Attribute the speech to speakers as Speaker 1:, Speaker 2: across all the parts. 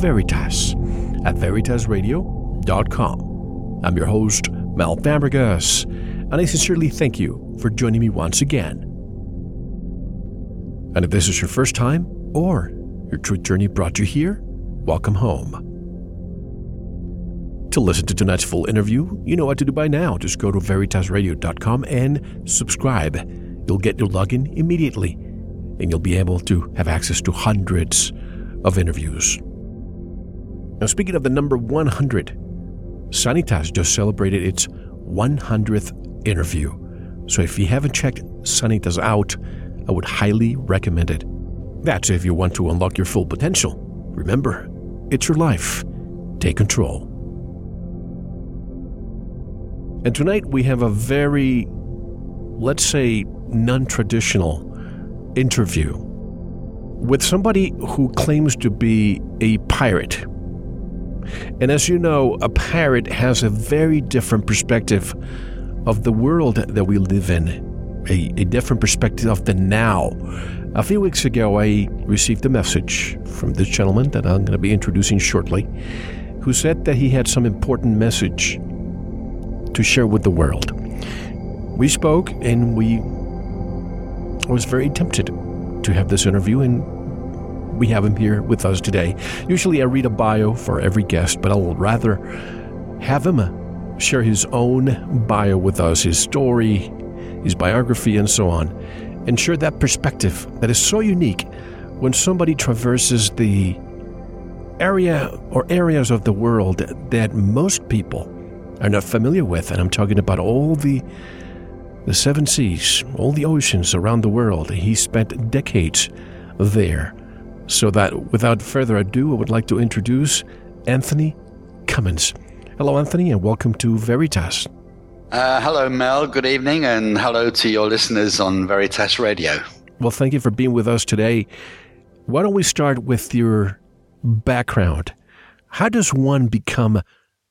Speaker 1: Veritas at veritasradio.com. I'm your host, Mel Fabregas, and I sincerely thank you for joining me once again. And if this is your first time, or your truth journey brought you here, welcome home. To listen to tonight's full interview, you know what to do by now. Just go to veritasradio.com and subscribe. You'll get your login immediately and you'll be able to have access to hundreds of interviews. Now, speaking of the number 100, Sanitas just celebrated its 100th interview. So if you haven't checked Sanitas out, I would highly recommend it. That's if you want to unlock your full potential. Remember, it's your life. Take control. And tonight we have a very, let's say, non traditional interview with somebody who claims to be a pirate. And as you know, a parrot has a very different perspective of the world that we live in, a, a different perspective of the now. A few weeks ago, I received a message from this gentleman that I'm going to be introducing shortly, who said that he had some important message to share with the world. We spoke and we I was very tempted to have this interview, and we have him here with us today. Usually I read a bio for every guest, but I'll rather have him uh, share his own bio with us, his story, his biography, and so on, and share that perspective that is so unique when somebody traverses the area or areas of the world that most people are not familiar with. And I'm talking about all the the seven seas, all the oceans around the world. He spent decades there. So that without further ado, I would like to introduce Anthony Cummins. Hello, Anthony, and welcome to Veritas.
Speaker 2: Uh, hello, Mel. Good evening, and hello to your listeners on Veritas Radio.
Speaker 1: Well, thank you for being with us today. Why don't we start with your background? How does one become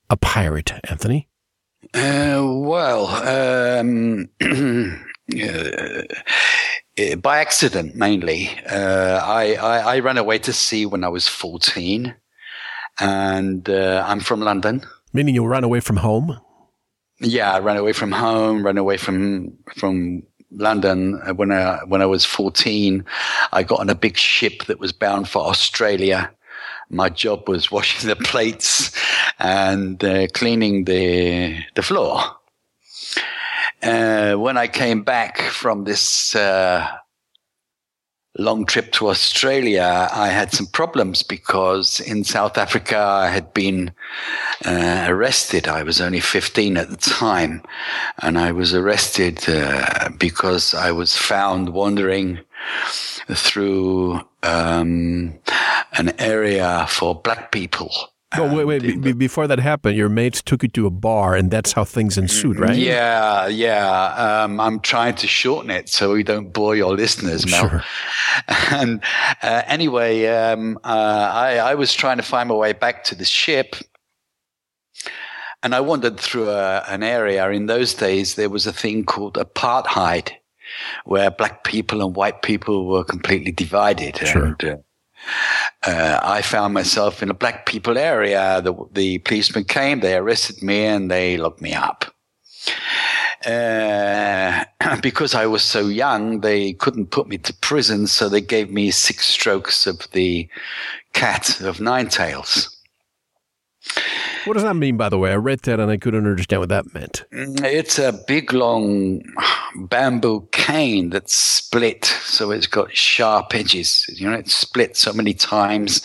Speaker 1: a pirate, Anthony?
Speaker 2: Uh, well, um, uh, by accident mainly. Uh, I, I, I, ran away to sea when I was 14, and uh, I'm from London.
Speaker 1: Meaning you ran away from home?
Speaker 2: Yeah, I ran away from home, ran away from from London when I when I was 14. I got on a big ship that was bound for Australia my job was washing the plates and uh, cleaning the the floor. Uh, when I came back from this uh, long trip to Australia, I had some problems because in South Africa I had been uh, arrested. I was only 15 at the time, and I was arrested uh, because I was found wandering through um, an area for black people.
Speaker 1: Oh, wait, wait. Be- before that happened, your mates took you to a bar, and that's how things ensued, right?
Speaker 2: Yeah, yeah. Um, I'm trying to shorten it so we don't bore your listeners, Mel. Sure. And uh, anyway, um, uh, I, I was trying to find my way back to the ship, and I wandered through a, an area. In those days, there was a thing called apartheid where black people and white people were completely divided.
Speaker 1: Sure.
Speaker 2: And, uh, uh, I found myself in a black people area. The, the policemen came, they arrested me, and they locked me up. Uh, because I was so young, they couldn't put me to prison, so they gave me six strokes of the cat of nine tails.
Speaker 1: What does that mean, by the way? I read that and I couldn't understand what that meant.
Speaker 2: It's a big, long bamboo cane that's split, so it's got sharp edges. You know, it's split so many times,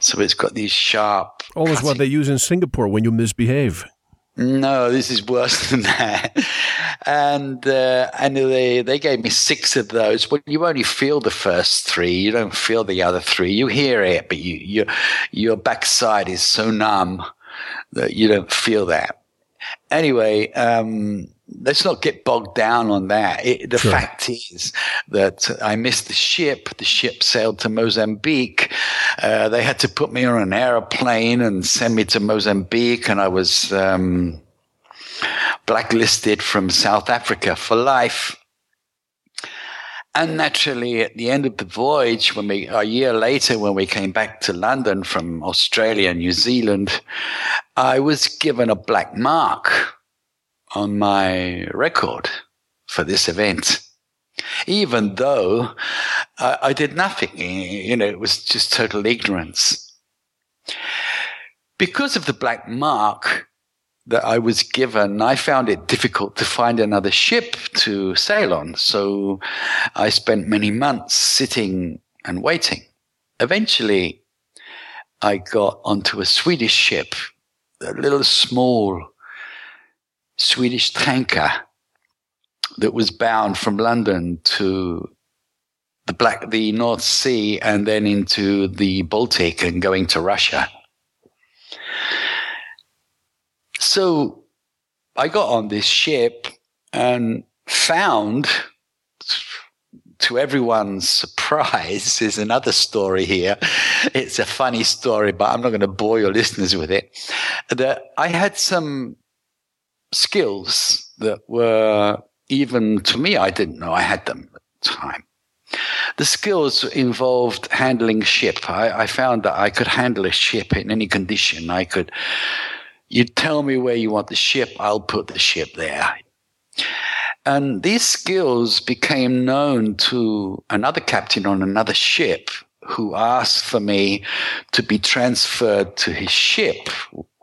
Speaker 2: so it's got these sharp.
Speaker 1: Almost what they use in Singapore when you misbehave.
Speaker 2: No, this is worse than that. And uh, and they they gave me six of those. But you only feel the first three. You don't feel the other three. You hear it, but you, you your backside is so numb that you don't feel that. Anyway, um, let's not get bogged down on that. It, the sure. fact is that I missed the ship. The ship sailed to Mozambique. Uh, they had to put me on an aeroplane and send me to Mozambique, and I was um, blacklisted from South Africa for life. And naturally, at the end of the voyage, when we a year later, when we came back to London from Australia and New Zealand, I was given a black mark on my record for this event. Even though I, I did nothing, you know, it was just total ignorance. Because of the black mark, that I was given, I found it difficult to find another ship to sail on. So I spent many months sitting and waiting. Eventually, I got onto a Swedish ship, a little small Swedish tanker that was bound from London to the Black, the North Sea, and then into the Baltic and going to Russia. So I got on this ship and found, to everyone's surprise, is another story here. It's a funny story, but I'm not going to bore your listeners with it. That I had some skills that were even to me, I didn't know I had them at the time. The skills involved handling ship. I, I, found that I could handle a ship in any condition. I could, you tell me where you want the ship, I'll put the ship there. And these skills became known to another captain on another ship who asked for me to be transferred to his ship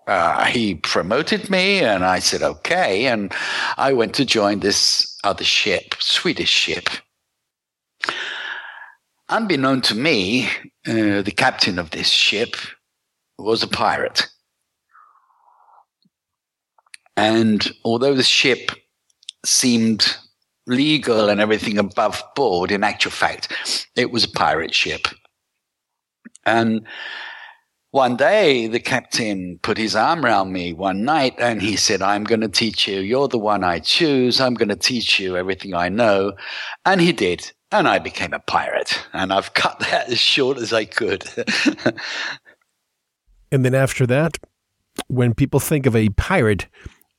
Speaker 2: uh, he promoted me and I said, okay. And I went to join this other ship, Swedish ship. Unbeknown to me, uh, the captain of this ship was a pirate. And although the ship seemed legal and everything above board, in actual fact, it was a pirate ship. And one day, the captain put his arm around me one night and he said, I'm going to teach you. You're the one I choose. I'm going to teach you everything I know. And he did. And I became a pirate. And I've cut that as short as I could.
Speaker 1: and then after that, when people think of a pirate,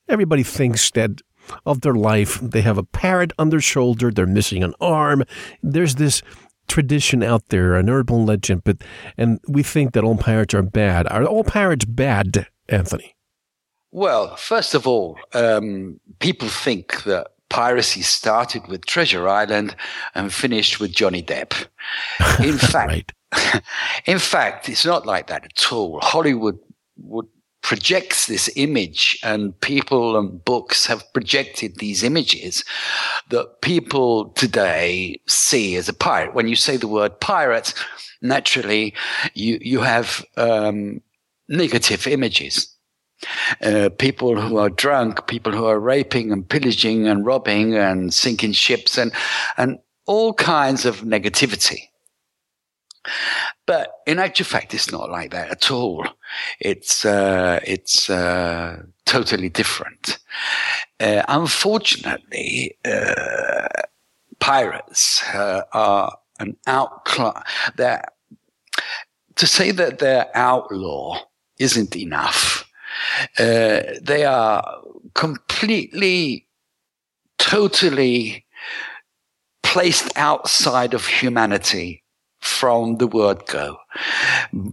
Speaker 1: everybody thinks that of their life, they have a parrot on their shoulder, they're missing an arm. There's this tradition out there, an urban legend, but and we think that all pirates are bad. Are all pirates bad, Anthony?
Speaker 2: Well, first of all, um, people think that piracy started with Treasure Island and finished with Johnny Depp. In fact, in fact, it's not like that at all. Hollywood would projects this image and people and books have projected these images that people today see as a pirate. When you say the word pirate, naturally you, you have, um, negative images. Uh, people who are drunk, people who are raping and pillaging and robbing and sinking ships and, and all kinds of negativity. But in actual fact, it's not like that at all. It's uh, it's uh, totally different. Uh, unfortunately, uh, pirates uh, are an outclass. That to say that they're outlaw isn't enough. Uh, they are completely, totally placed outside of humanity from the word go,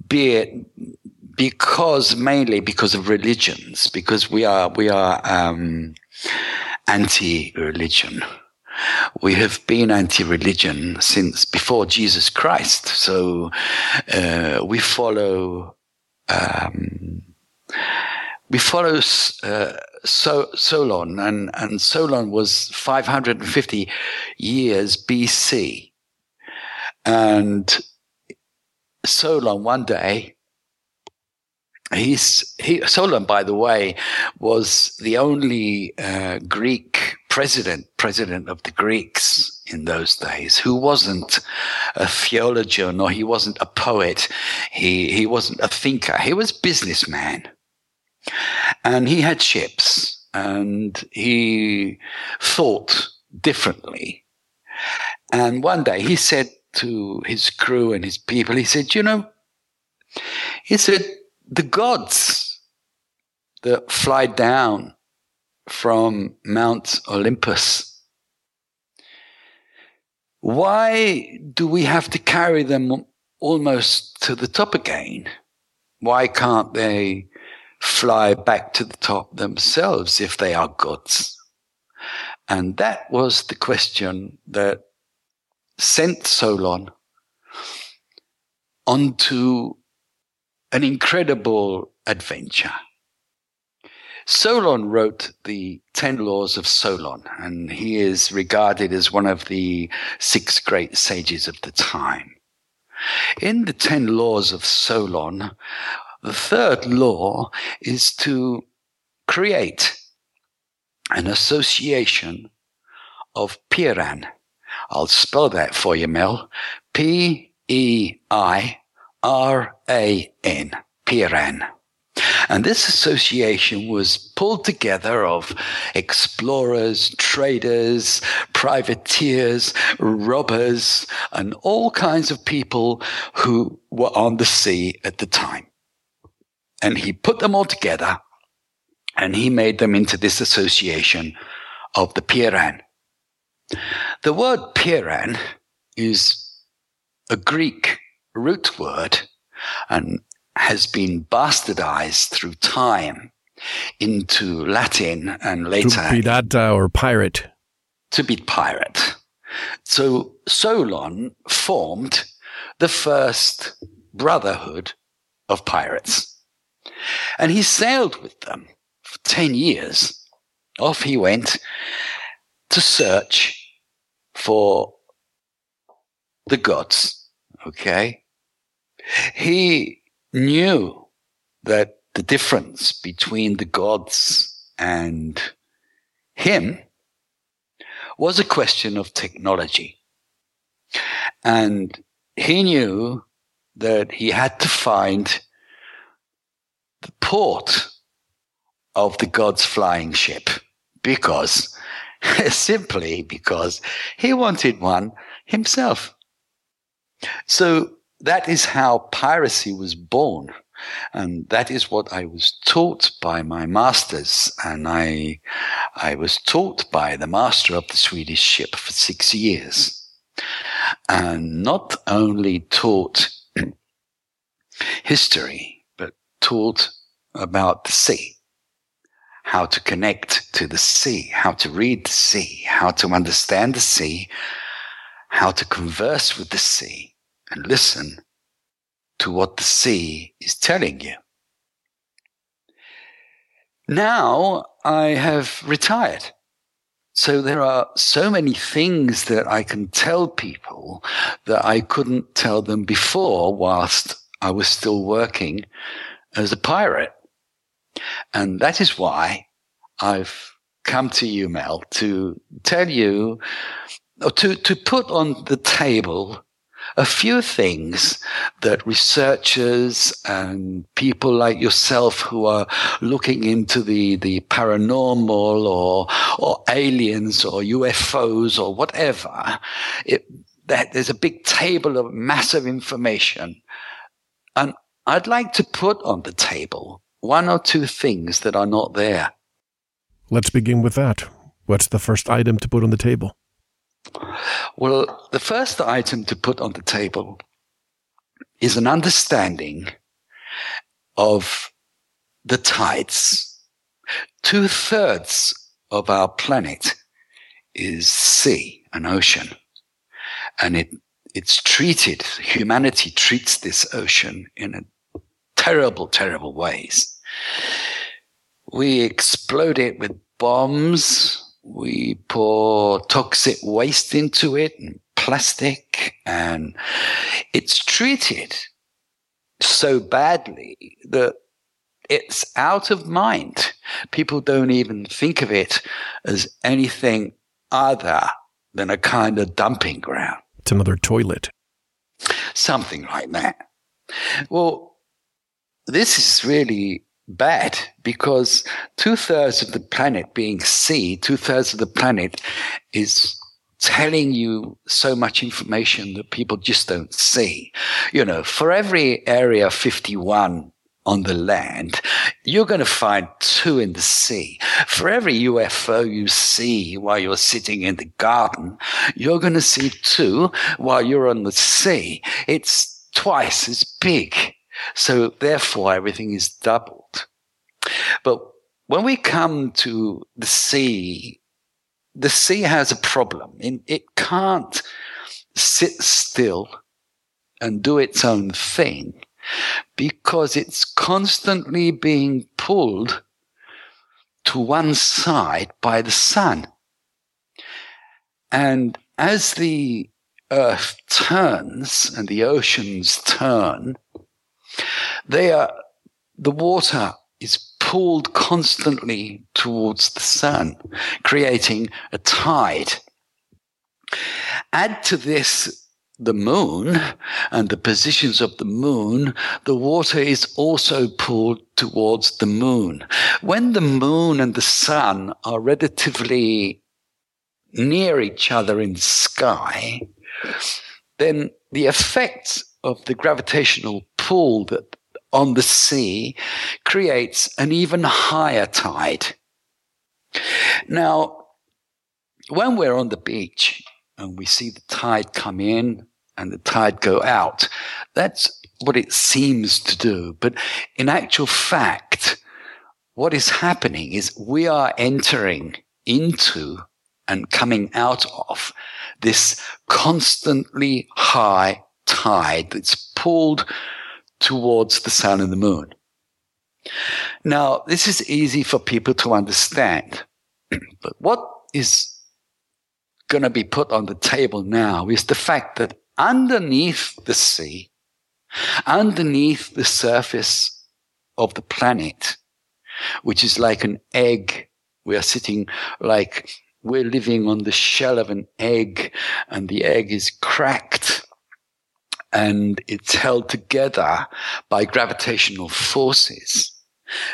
Speaker 2: be it because mainly because of religions, because we are we are um, anti-religion. We have been anti-religion since before Jesus Christ, so uh, we follow um, we follow uh, so, Solon, and, and Solon was 550 years BC. And Solon one day he's he Solon, by the way, was the only uh, Greek president, president of the Greeks in those days, who wasn't a theologian or he wasn't a poet, he he wasn't a thinker, he was businessman, and he had ships and he thought differently. And one day he said to his crew and his people, he said, "You know," he said the gods that fly down from Mount Olympus. Why do we have to carry them almost to the top again? Why can't they fly back to the top themselves if they are gods? And that was the question that sent Solon onto an incredible adventure. Solon wrote the Ten Laws of Solon, and he is regarded as one of the six great sages of the time. In the Ten Laws of Solon, the third law is to create an association of Peiran. I'll spell that for you, Mel. P E I R-A-N, Peiran. And this association was pulled together of explorers, traders, privateers, robbers, and all kinds of people who were on the sea at the time. And he put them all together and he made them into this association of the Peiran. The word Peiran is a Greek root word and has been bastardized through time into Latin and later.
Speaker 1: To pirata uh, or pirate.
Speaker 2: To be pirate. So Solon formed the first brotherhood of pirates. And he sailed with them for 10 years. Off he went to search for the gods. Okay. He knew that the difference between the gods and him was a question of technology. And he knew that he had to find the port of the god's flying ship because simply because he wanted one himself. So that is how piracy was born. And that is what I was taught by my masters. And I, I was taught by the master of the Swedish ship for six years. And not only taught history, but taught about the sea, how to connect to the sea, how to read the sea, how to understand the sea, how to converse with the sea and listen to what the sea is telling you. Now I have retired. So there are so many things that I can tell people that I couldn't tell them before whilst I was still working as a pirate. And that is why I've come to you, Mel, to tell you or to, to put on the table a few things that researchers and people like yourself who are looking into the, the paranormal or, or aliens or UFOs or whatever, it, that there's a big table of massive information. And I'd like to put on the table one or two things that are not there.
Speaker 1: Let's begin with that. What's the first item to put on the table?
Speaker 2: Well, the first item to put on the table is an understanding of the tides. Two thirds of our planet is sea, an ocean. And it, it's treated, humanity treats this ocean in a terrible, terrible ways. We explode it with bombs. We pour toxic waste into it and plastic and it's treated so badly that it's out of mind. People don't even think of it as anything other than a kind of dumping ground.
Speaker 1: It's another toilet.
Speaker 2: Something like that. Well, this is really bad because two thirds of the planet being sea, two thirds of the planet is telling you so much information that people just don't see. You know, for every area 51 on the land, you're going to find two in the sea. For every UFO you see while you're sitting in the garden, you're going to see two while you're on the sea. It's twice as big. So therefore everything is doubled. But when we come to the sea, the sea has a problem. It can't sit still and do its own thing because it's constantly being pulled to one side by the sun. And as the earth turns and the oceans turn, they are, the water is pulled constantly towards the sun, creating a tide. Add to this the moon and the positions of the moon, the water is also pulled towards the moon. When the moon and the sun are relatively near each other in the sky, then the effects of the gravitational pull that on the sea creates an even higher tide. Now, when we're on the beach and we see the tide come in and the tide go out. That's what it seems to do. But in actual fact, what is happening is we are entering into and coming out of this constantly high tide that's pulled towards the sun and the moon. Now, this is easy for people to understand, but what is going to be put on the table now is the fact that underneath the sea, underneath the surface of the planet, which is like an egg. We are sitting like we're living on the shell of an egg and the egg is cracked and it's held together by gravitational forces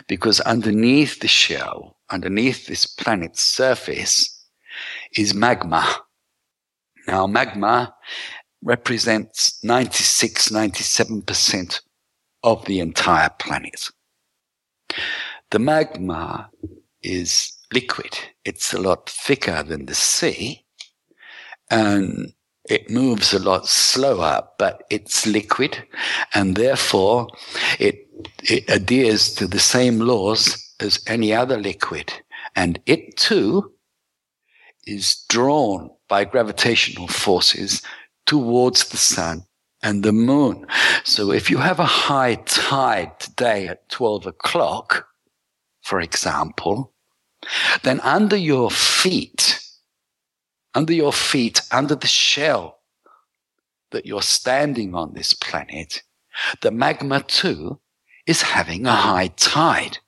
Speaker 2: because underneath the shell, underneath this planet's surface is magma. Now, magma represents 96, 97% of the entire planet. The magma is liquid. It's a lot thicker than the sea and it moves a lot slower, but it's liquid and therefore it, it adheres to the same laws as any other liquid. And it too is drawn by gravitational forces towards the sun and the moon. So if you have a high tide today at 12 o'clock, for example, then under your feet, under your feet, under the shell that you're standing on this planet, the magma too is having a high tide.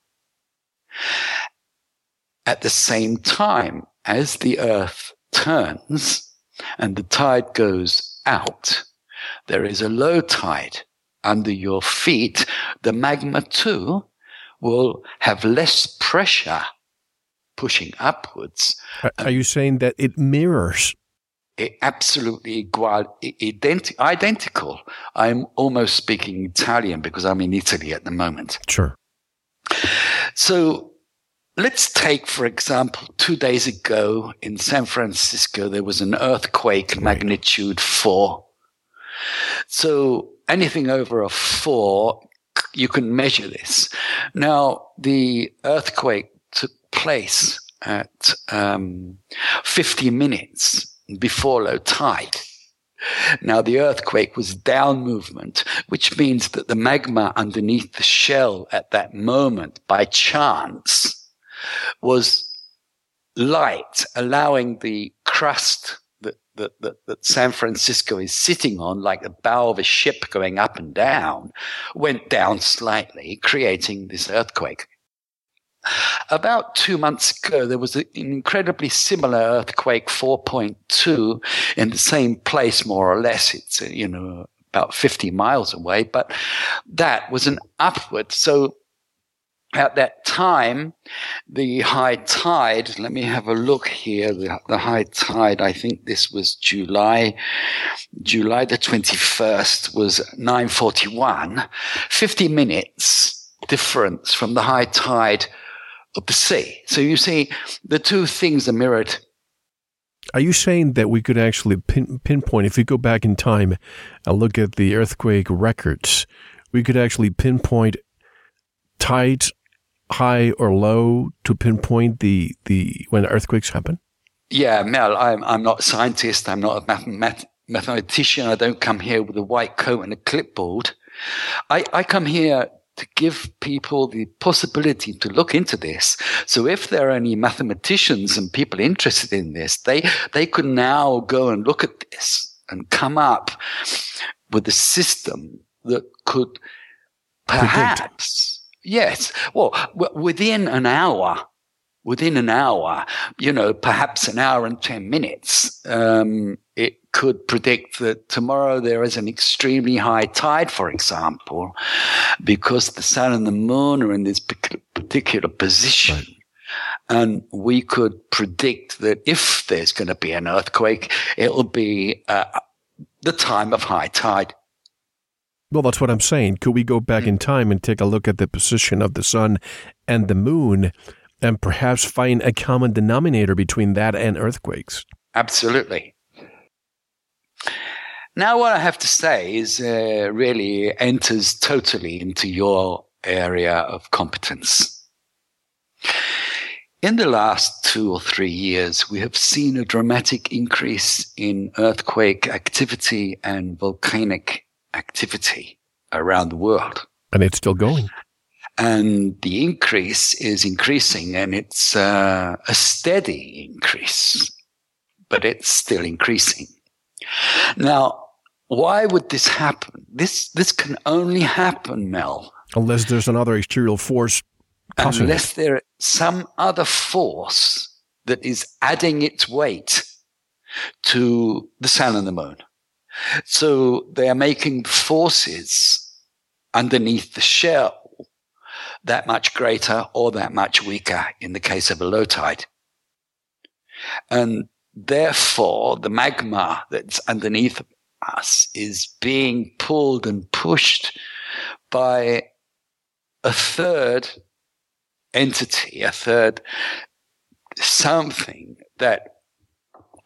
Speaker 2: At the same time, as the earth turns and the tide goes out, there is a low tide under your feet. The magma too will have less pressure pushing upwards.
Speaker 1: Uh, are you saying that it mirrors?
Speaker 2: It absolutely identi- identical. I'm almost speaking Italian because I'm in Italy at the moment.
Speaker 1: Sure.
Speaker 2: So Let's take, for example, two days ago in San Francisco, there was an earthquake magnitude four. So anything over a four, you can measure this. Now, the earthquake place at um, 50 minutes before low tide. Now, the earthquake was down movement, which means that the magma underneath the shell at that moment, by chance, was light, allowing the crust that, that, that, that, San Francisco is sitting on, like the bow of a ship going up and down, went down slightly, creating this earthquake. About two months ago, there was an incredibly similar earthquake, 4.2, in the same place, more or less. It's, uh, you know, about 50 miles away, but that was an upward. So at that time, the high tide, let me have a look here. The, the, high tide, I think this was July, July the 21st was 941, 50 minutes difference from the high tide the sea. So you see, the two things are mirrored.
Speaker 1: Are you saying that we could actually pin, pinpoint, if we go back in time and look at the earthquake records, we could actually pinpoint tides high or low to pinpoint the, the when earthquakes happen?
Speaker 2: Yeah, Mel, I'm, I'm not a scientist. I'm not a math, math, mathematician. I don't come here with a white coat and a clipboard. I, I come here to give people the possibility to look into this. So if there are any mathematicians and people interested in this, they, they could now go and look at this and come up with a system that could perhaps, yes, well, within an hour, within an hour, you know, perhaps an hour and 10 minutes, um, it could predict that tomorrow there is an extremely high tide, for example, because the sun and the moon are in this particular position. Right. And we could predict that if there's going to be an earthquake, it'll be uh, the time of high tide.
Speaker 1: Well, that's what I'm saying. Could we go back in time and take a look at the position of the sun and the moon and perhaps find a common denominator between that and earthquakes?
Speaker 2: Absolutely. Now, what I have to say is uh, really enters totally into your area of competence. In the last two or three years, we have seen a dramatic increase in earthquake activity and volcanic activity around the world.
Speaker 1: And it's still going.
Speaker 2: And the increase is increasing, and it's uh, a steady increase, but it's still increasing. Now, why would this happen? This this can only happen, Mel.
Speaker 1: Unless there's another exterior force.
Speaker 2: Unless there's some other force that is adding its weight to the sun and the moon. So they are making forces underneath the shell that much greater or that much weaker in the case of a low tide. And Therefore, the magma that's underneath us is being pulled and pushed by a third entity, a third something that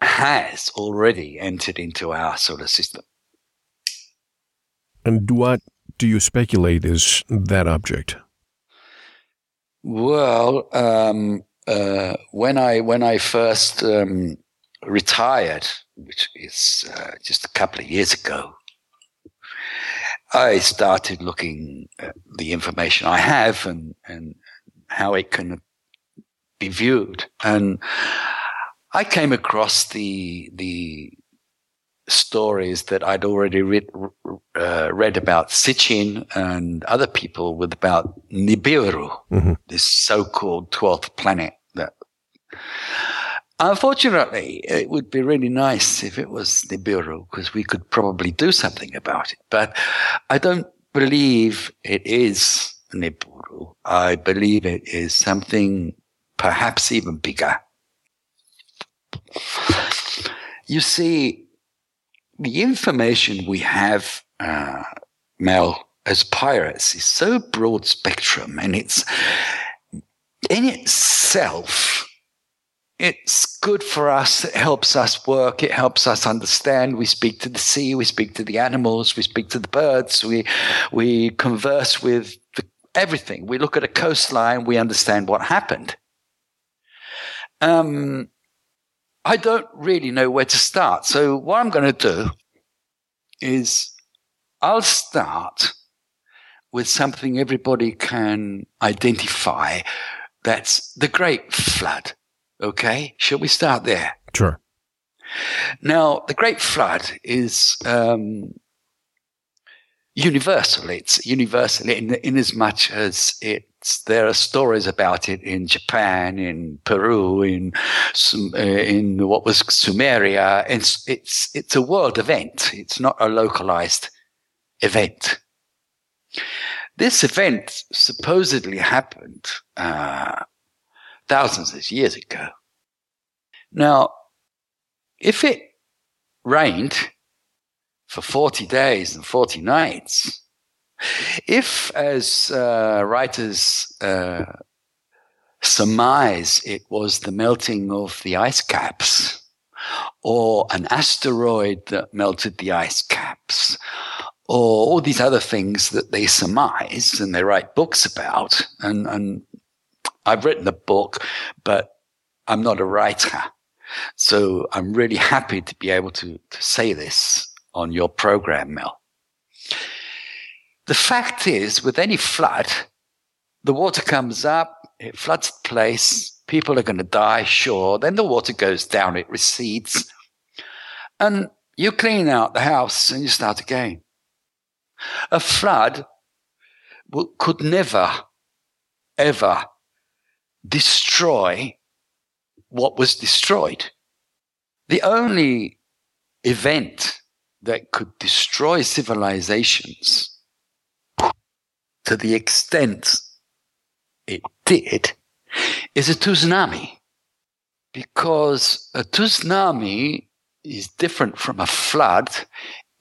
Speaker 2: has already entered into our solar system.
Speaker 1: And what do you speculate is that object?
Speaker 2: Well, um, uh, when I when I first um, retired, which is uh, just a couple of years ago, I started looking at the information I have and, and how it can be viewed. And I came across the, the stories that I'd already read, uh, read about Sitchin and other people with about Nibiru, mm-hmm. this so-called 12th planet that Unfortunately, it would be really nice if it was Nibiru because we could probably do something about it. But I don't believe it is Nibiru. I believe it is something perhaps even bigger. You see, the information we have, uh, Mel, as pirates is so broad spectrum and it's in itself it's good for us. It helps us work. It helps us understand. We speak to the sea. We speak to the animals. We speak to the birds. We, we converse with the, everything. We look at a coastline. We understand what happened. Um, I don't really know where to start. So what I'm going to do is I'll start with something everybody can identify. That's the Great Flood. Okay, shall we start there?
Speaker 1: Sure.
Speaker 2: Now, the Great Flood is um, universal. It's universal in, in as much as it's there are stories about it in Japan, in Peru, in uh, in what was Sumeria. It's it's it's a world event. It's not a localized event. This event supposedly happened uh, thousands of years ago. Now, if it rained for 40 days and 40 nights, if, as uh, writers uh, surmise, it was the melting of the ice caps, or an asteroid that melted the ice caps, or all these other things that they surmise and they write books about. And, and I've written a book, but I'm not a writer. So I'm really happy to be able to, to say this on your program, Mel. The fact is, with any flood, the water comes up, it floods the place, people are going to die, sure. Then the water goes down, it recedes, and you clean out the house and you start again. A flood could never, ever destroy what was destroyed. The only event that could destroy civilizations to the extent it did is a tsunami. Because a tsunami is different from a flood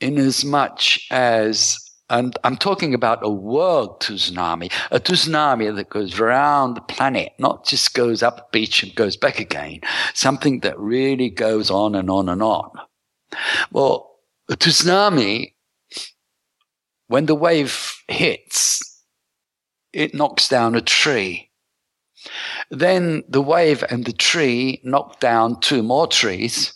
Speaker 2: in as much as and I'm talking about a world tsunami, a tsunami that goes around the planet, not just goes up a beach and goes back again, something that really goes on and on and on. Well, a tsunami, when the wave hits, it knocks down a tree. Then the wave and the tree knock down two more trees.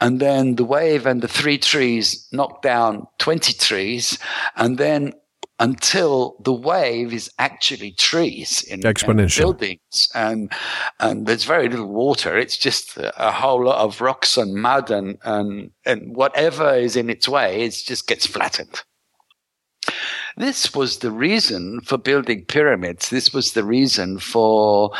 Speaker 2: And then the wave and the three trees knock down 20 trees. And then until the wave is actually trees in,
Speaker 1: Exponential.
Speaker 2: in buildings and and there's very little water it's just a, whole lot of rocks and mud and and and whatever is in its way it just gets flattened this was the reason for building pyramids. This was the reason for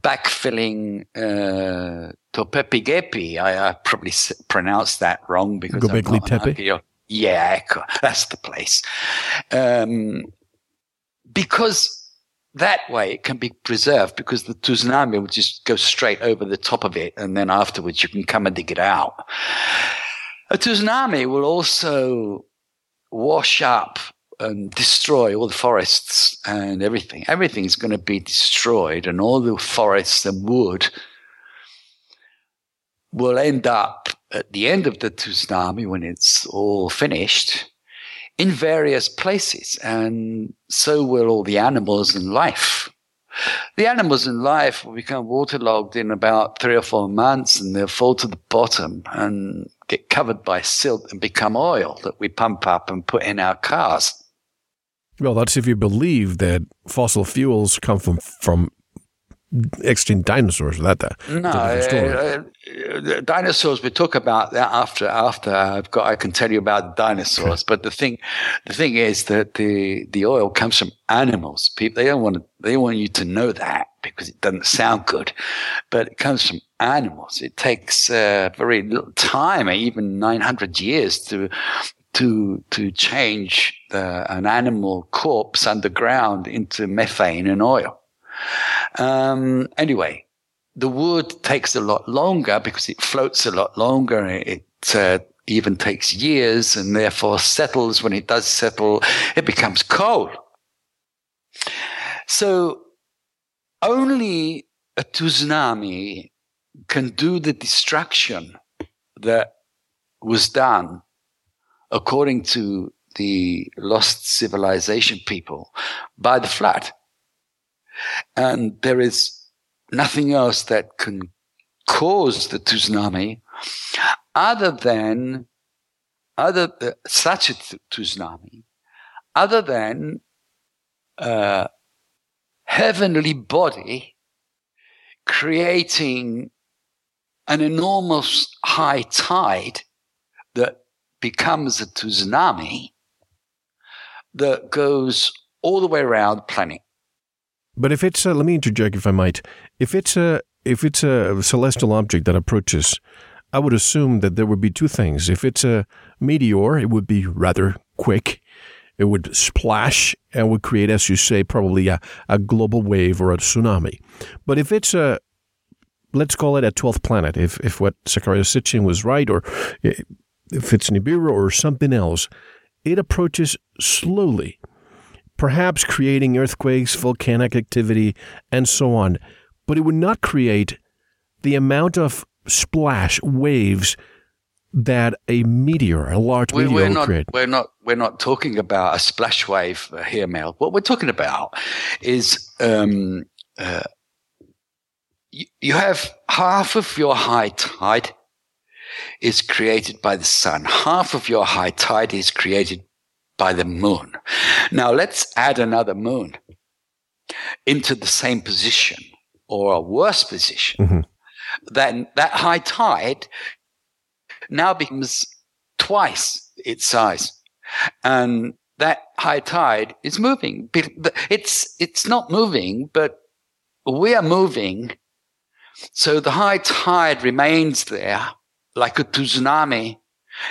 Speaker 2: backfilling uh, Topepi Gepi. I, I probably pronounced that wrong because
Speaker 1: Gobekli Tepe.
Speaker 2: Yeah, that's the place. Um, because that way it can be preserved because the tsunami will just go straight over the top of it and then afterwards you can come and dig it out. A tsunami will also wash up and destroy all the forests and everything. Everything's going to be destroyed, and all the forests and wood will end up at the end of the tsunami when it's all finished in various places, and so will all the animals and life. The animals in life will become waterlogged in about three or four months and they'll fall to the bottom and get covered by silt and become oil that we pump up and put in our cars.
Speaker 1: Well, that's if you believe that fossil fuels come from from extinct dinosaurs. That that
Speaker 2: no, uh, uh, dinosaurs. We talk about that after after I've got. I can tell you about dinosaurs. but the thing, the thing is that the the oil comes from animals. People they don't want to, they want you to know that because it doesn't sound good, but it comes from animals. It takes uh, very little time, even nine hundred years to to to change the, an animal corpse underground into methane and oil. Um, anyway, the wood takes a lot longer because it floats a lot longer. It uh, even takes years and therefore settles. When it does settle, it becomes coal. So only a tsunami can do the destruction that was done according to the lost civilization people by the flood. And there is nothing else that can cause the tsunami other than other uh, such a tsunami, other than a heavenly body creating an enormous high tide that becomes a tsunami that goes all the way around the planet.
Speaker 1: But if it's a, let me interject if I might. If it's a if it's a celestial object that approaches, I would assume that there would be two things. If it's a meteor, it would be rather quick. It would splash and would create, as you say, probably a, a global wave or a tsunami. But if it's a let's call it a 12th planet, if, if what Zecharia Sitchin was right, or eh, if it's Nibiru or something else, it approaches slowly, perhaps creating earthquakes, volcanic activity, and so on. But it would not create the amount of splash waves that a meteor, a large
Speaker 2: we,
Speaker 1: meteor,
Speaker 2: we're not,
Speaker 1: create.
Speaker 2: We're not. We're not talking about a splash wave here, Mel. What we're talking about is um, uh, you, you have half of your high tide is created by the sun. Half of your high tide is created by the moon. Now let's add another moon into the same position or a worse position. Mm-hmm. Then that high tide now becomes twice its size. And that high tide is moving. It's, it's not moving, but we are moving. So the high tide remains there like a tsunami.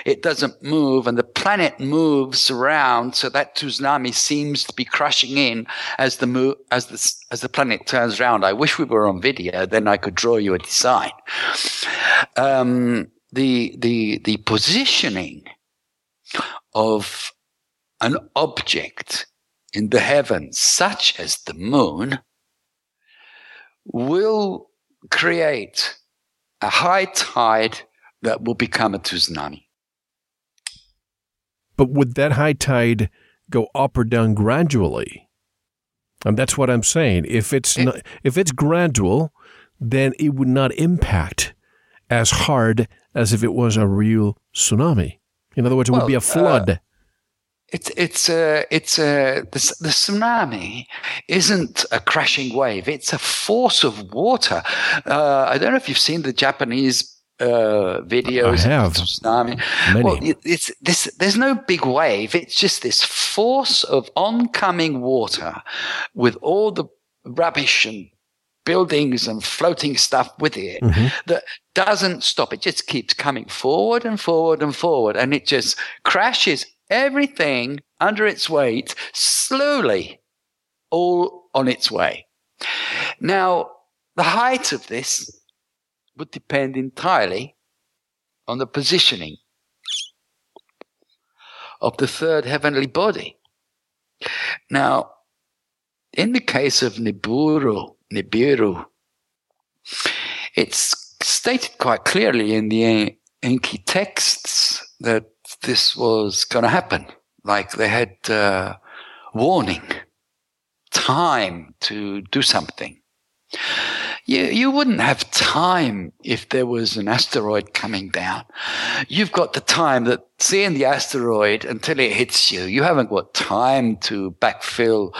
Speaker 2: It doesn't move and the planet moves around. So that tsunami seems to be crushing in as the mo- as the, as the planet turns around. I wish we were on video. Then I could draw you a design. Um, the, the, the positioning of an object in the heavens, such as the moon, will create a high tide that will become a tsunami.
Speaker 1: But would that high tide go up or down gradually? And that's what I'm saying. If it's it, not, if it's gradual, then it would not impact as hard as if it was a real tsunami. In other words, it well, would be a flood. Uh,
Speaker 2: it's it's a it's a the, the, tsunami isn't a crashing wave. It's a force of water. Uh, I don't know if you've seen the Japanese uh, videos
Speaker 1: I have.
Speaker 2: tsunami.
Speaker 1: Many.
Speaker 2: Well, it's this. There's no big wave. It's just this force of oncoming water, with all the rubbish and buildings and floating stuff with it mm-hmm. that doesn't stop. It just keeps coming forward and forward and forward, and it just crashes everything under its weight slowly, all on its way. Now, the height of this would depend entirely on the positioning of the third heavenly body. Now, in the case of Nibiru, Nibiru, it's stated quite clearly in the Enki texts that this was going to happen. Like they had uh, warning, time to do something. You, you wouldn't have time if there was an asteroid coming down. You've got the time that seeing the asteroid until it hits you, you haven't got time to backfill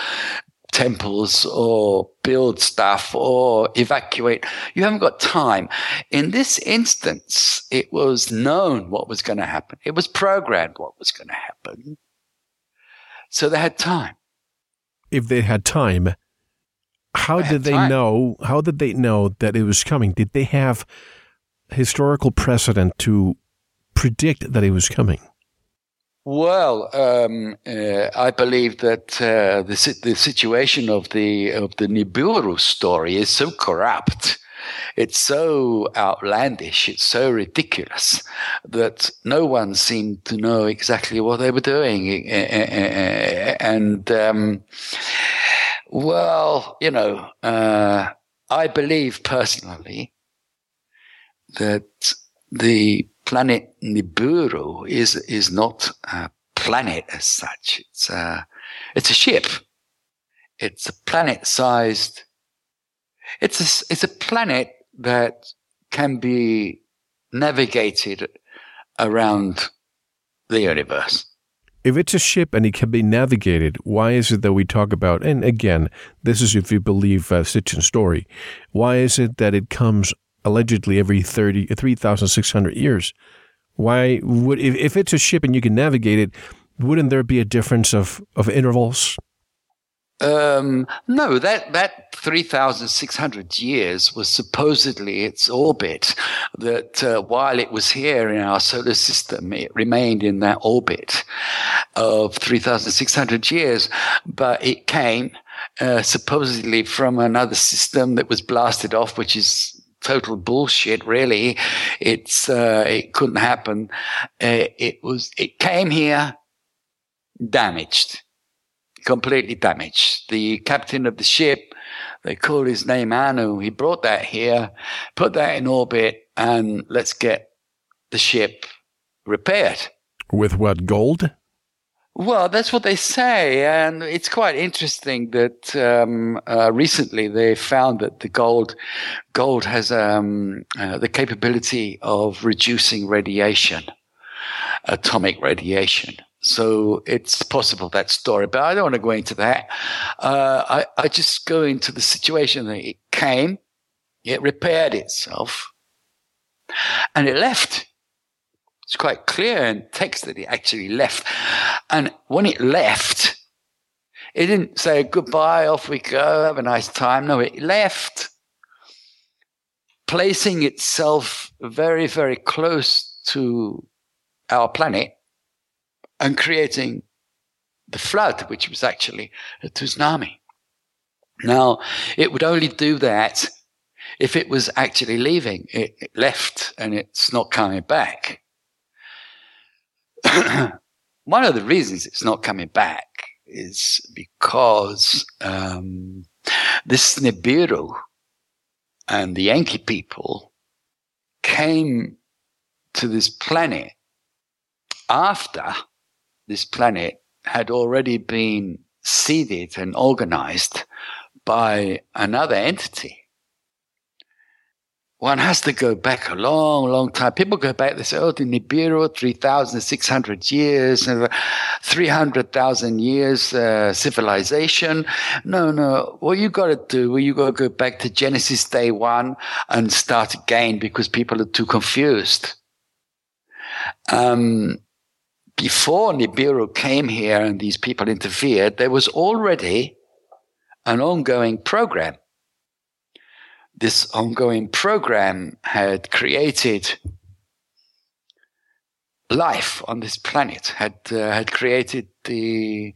Speaker 2: temples or build stuff or evacuate. You haven't got time. In this instance, it was known what was going to happen. It was programmed what was going to happen. So they had time.
Speaker 1: If they had time, how did they time. know? How did they know that it was coming? Did they have historical precedent to predict that it was coming?
Speaker 2: Well, um, uh, I believe that uh, the the situation of the of the Nibiru story is so corrupt, it's so outlandish, it's so ridiculous that no one seemed to know exactly what they were doing, and um, well, you know, uh, I believe personally that the planet Nibiru is is not a planet as such. It's a it's a ship. It's a planet-sized. It's a it's a planet that can be navigated around the universe.
Speaker 1: If it's a ship and it can be navigated, why is it that we talk about, and again, this is if you believe uh, Sitchin's story, why is it that it comes allegedly every 30, 3,600 years? Why would, if, if it's a ship and you can navigate it, wouldn't there be a difference of, of intervals?
Speaker 2: Um, no, that, that 3,600 years was supposedly its orbit, that uh, while it was here in our solar system, it remained in that orbit of 3,600 years, but it came uh, supposedly from another system that was blasted off, which is total bullshit. Really, it's uh, it couldn't happen. Uh, it was it came here damaged completely damaged. The captain of the ship, they call his name Anu. He brought that here, put that in orbit, and let's get the ship repaired.
Speaker 1: With what gold?
Speaker 2: Well, that's what they say, and it's quite interesting that um, uh, recently they found that the gold gold has um, uh, the capability of reducing radiation, atomic radiation. So it's possible that story, but I don't want to go into that. Uh, I, I just go into the situation that it came, it repaired itself, and it left. It's quite clear in text that it actually left. And when it left, it didn't say goodbye, off we go, have a nice time. No, it left, placing itself very, very close to our planet and creating the flood, which was actually a tsunami. Now, it would only do that if it was actually leaving. It, it left and it's not coming back. One of the reasons it's not coming back is because um, this Nibiru and the Yankee people came to this planet after this planet had already been seeded and organized by another entity. One has to go back a long, long time. People go back, they say, oh, the Nibiru, 3,600 years, 300,000 years uh, civilization. No, no. What you got to do, well, you got to go back to Genesis day one and start again because people are too confused. Um, before Nibiru came here and these people interfered, there was already an ongoing program. This ongoing program had created life on this planet, had uh, had created the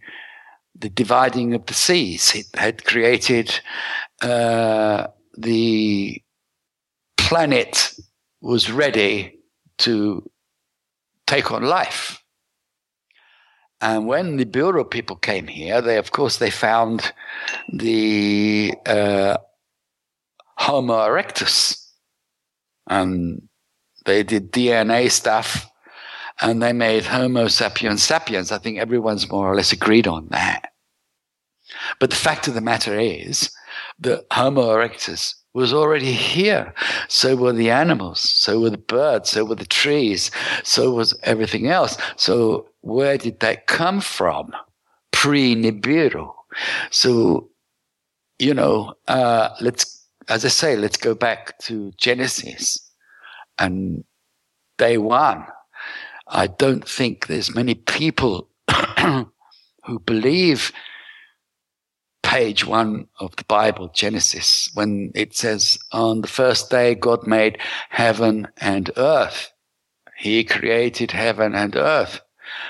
Speaker 2: the dividing of the seas. It had created uh, the planet was ready to take on life. And when the Bureau people came here, they, of course, they found the uh, Homo erectus. And they did DNA stuff and they made Homo sapiens sapiens. I think everyone's more or less agreed on that. But the fact of the matter is that Homo erectus was already here. So were the animals, so were the birds, so were the trees, so was everything else. So where did that come from? Pre Nibiru. So, you know, uh, let's, as I say, let's go back to Genesis and day one. I don't think there's many people who believe page one of the Bible, Genesis, when it says, On the first day, God made heaven and earth. He created heaven and earth.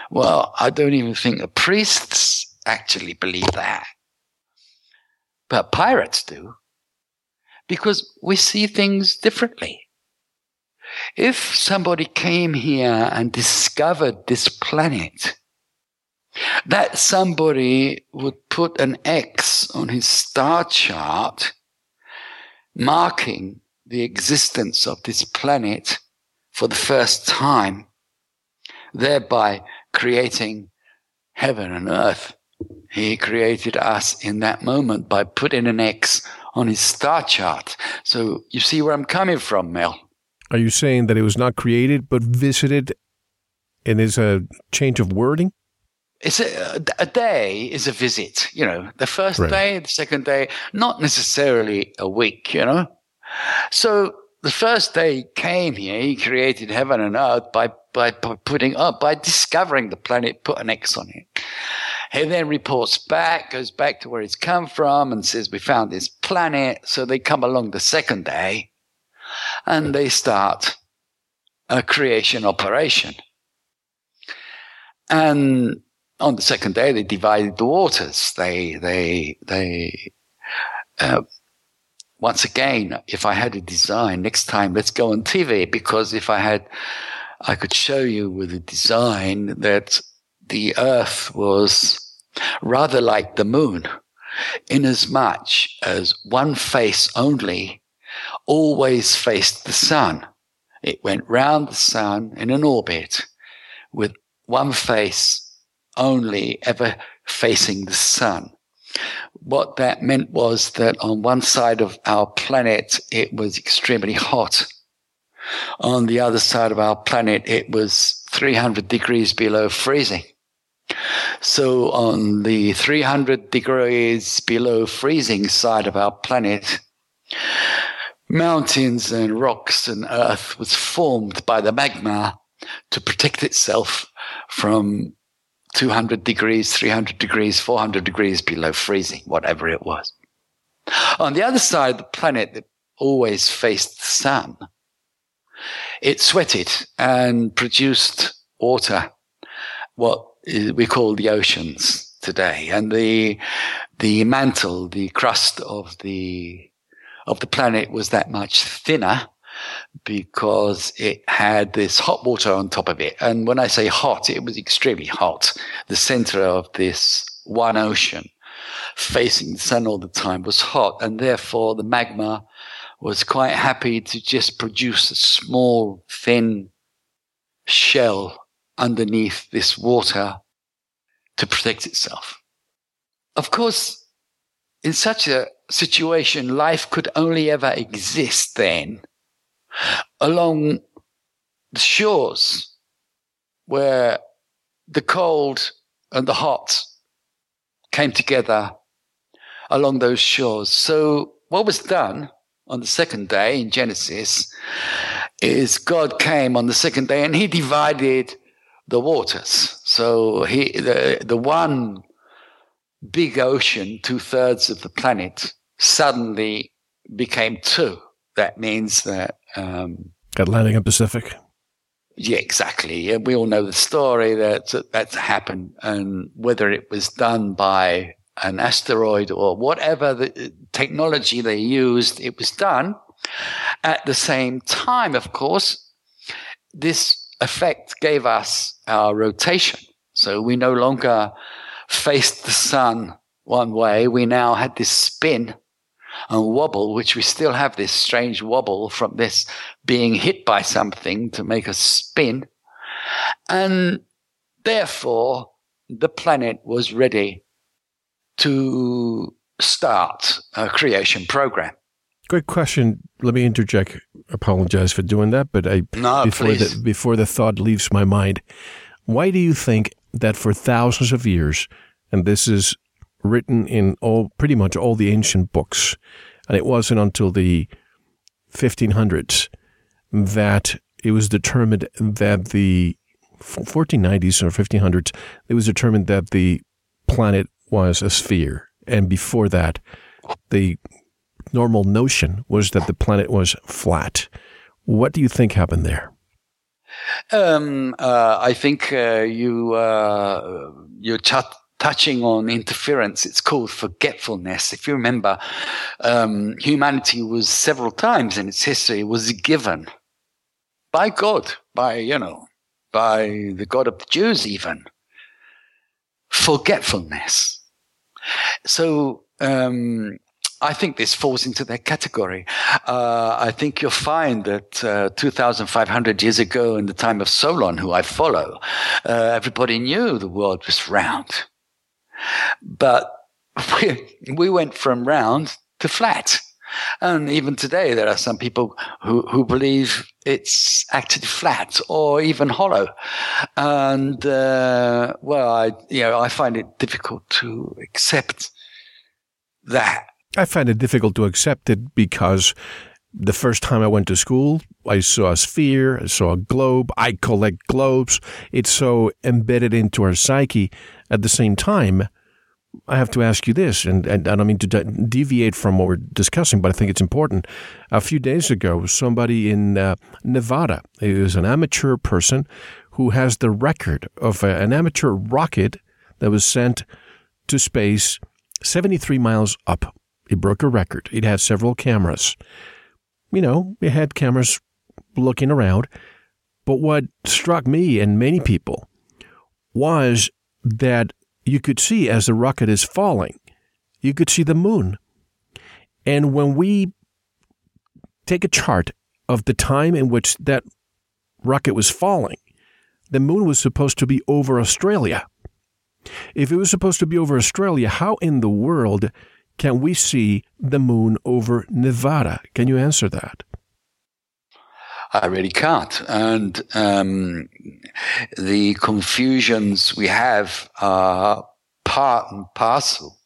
Speaker 2: Well, I don't even think the priests actually believe that. But pirates do. Because we see things differently. If somebody came here and discovered this planet, that somebody would put an X on his star chart, marking the existence of this planet for the first time, thereby creating heaven and earth. He created us in that moment by putting an X on his star chart. So you see where I'm coming from, Mel.
Speaker 1: Are you saying that it was not created but visited And is a change of wording?
Speaker 2: It's a, a day is a visit, you know, the first right. day, the second day, not necessarily a week, you know. So the first day he came here, he created heaven and earth by, by, putting up, by discovering the planet, put an X on it. He then reports back, goes back to where he's come from and says, we found this planet. So they come along the second day and they start a creation operation. And on the second day, they divided the waters. They, they, they, uh, once again, if I had a design next time, let's go on TV because if I had, I could show you with a design that the earth was rather like the moon inasmuch as one face only always faced the sun. It went round the sun in an orbit with one face only ever facing the sun. What that meant was that on one side of our planet, it was extremely hot. On the other side of our planet, it was 300 degrees below freezing. So on the 300 degrees below freezing side of our planet, mountains and rocks and earth was formed by the magma to protect itself from 200 degrees, 300 degrees, 400 degrees below freezing, whatever it was. On the other side of the planet that always faced the sun, it sweated and produced water, what we call the oceans today. And the, the mantle, the crust of the, of the planet was that much thinner because it had this hot water on top of it. And when I say hot, it was extremely hot. The center of this one ocean facing the sun all the time was hot. And therefore the magma was quite happy to just produce a small, thin shell underneath this water to protect itself. Of course, in such a situation, life could only ever exist then along the shores where the cold and the hot came together along those shores. So what was done on the second day in Genesis is God came on the second day and he divided the waters. So he, the, the one big ocean, two thirds of the planet suddenly became two. That means that um,
Speaker 1: Atlantic and Pacific.
Speaker 2: Yeah, exactly. we all know the story that that's happened, and whether it was done by an asteroid or whatever the uh, technology they used, it was done. At the same time, of course, this effect gave us our rotation. So we no longer faced the sun one way. We now had this spin and wobble, which we still have this strange wobble from this being hit by something to make us spin. And therefore, the planet was ready to start a creation program.
Speaker 1: Great question. Let me interject. Apologize for doing that, but I
Speaker 2: no,
Speaker 1: before
Speaker 2: please.
Speaker 1: the before the thought leaves my mind, why do you think that for thousands of years, and this is written in all pretty much all the ancient books. And it wasn't until the 1500s that it was determined that the 1490s or 1500s, it was determined that the planet was a sphere. And before that, the normal notion was that the planet was flat. What do you think happened there?
Speaker 2: Um, uh, I think uh, you uh, you touching on interference. It's called forgetfulness. If you remember, um, humanity was several times in its history was given by God, by, you know, by the God of the Jews even, forgetfulness. So, um, I think this falls into that category. Uh, I think you'll find that uh, 2,500 years ago, in the time of Solon, who I follow, uh, everybody knew the world was round. But we, we went from round to flat. And even today, there are some people who, who believe it's actually flat or even hollow. And, uh, well, I, you know, I find it difficult to accept that.
Speaker 1: I find it difficult to accept it because the first time I went to school, I saw a sphere, I saw a globe. I collect globes. It's so embedded into our psyche. At the same time, I have to ask you this, and, and I don't mean to de- deviate from what we're discussing, but I think it's important. A few days ago, somebody in uh, Nevada is an amateur person who has the record of a, an amateur rocket that was sent to space 73 miles up. It broke a record. It had several cameras. You know, it had cameras looking around. But what struck me and many people was that you could see as the rocket is falling, you could see the moon. And when we take a chart of the time in which that rocket was falling, the moon was supposed to be over Australia. If it was supposed to be over Australia, how in the world can we see the moon over Nevada? Can you answer that?
Speaker 2: I really can't. And um, the confusions we have are part and parcel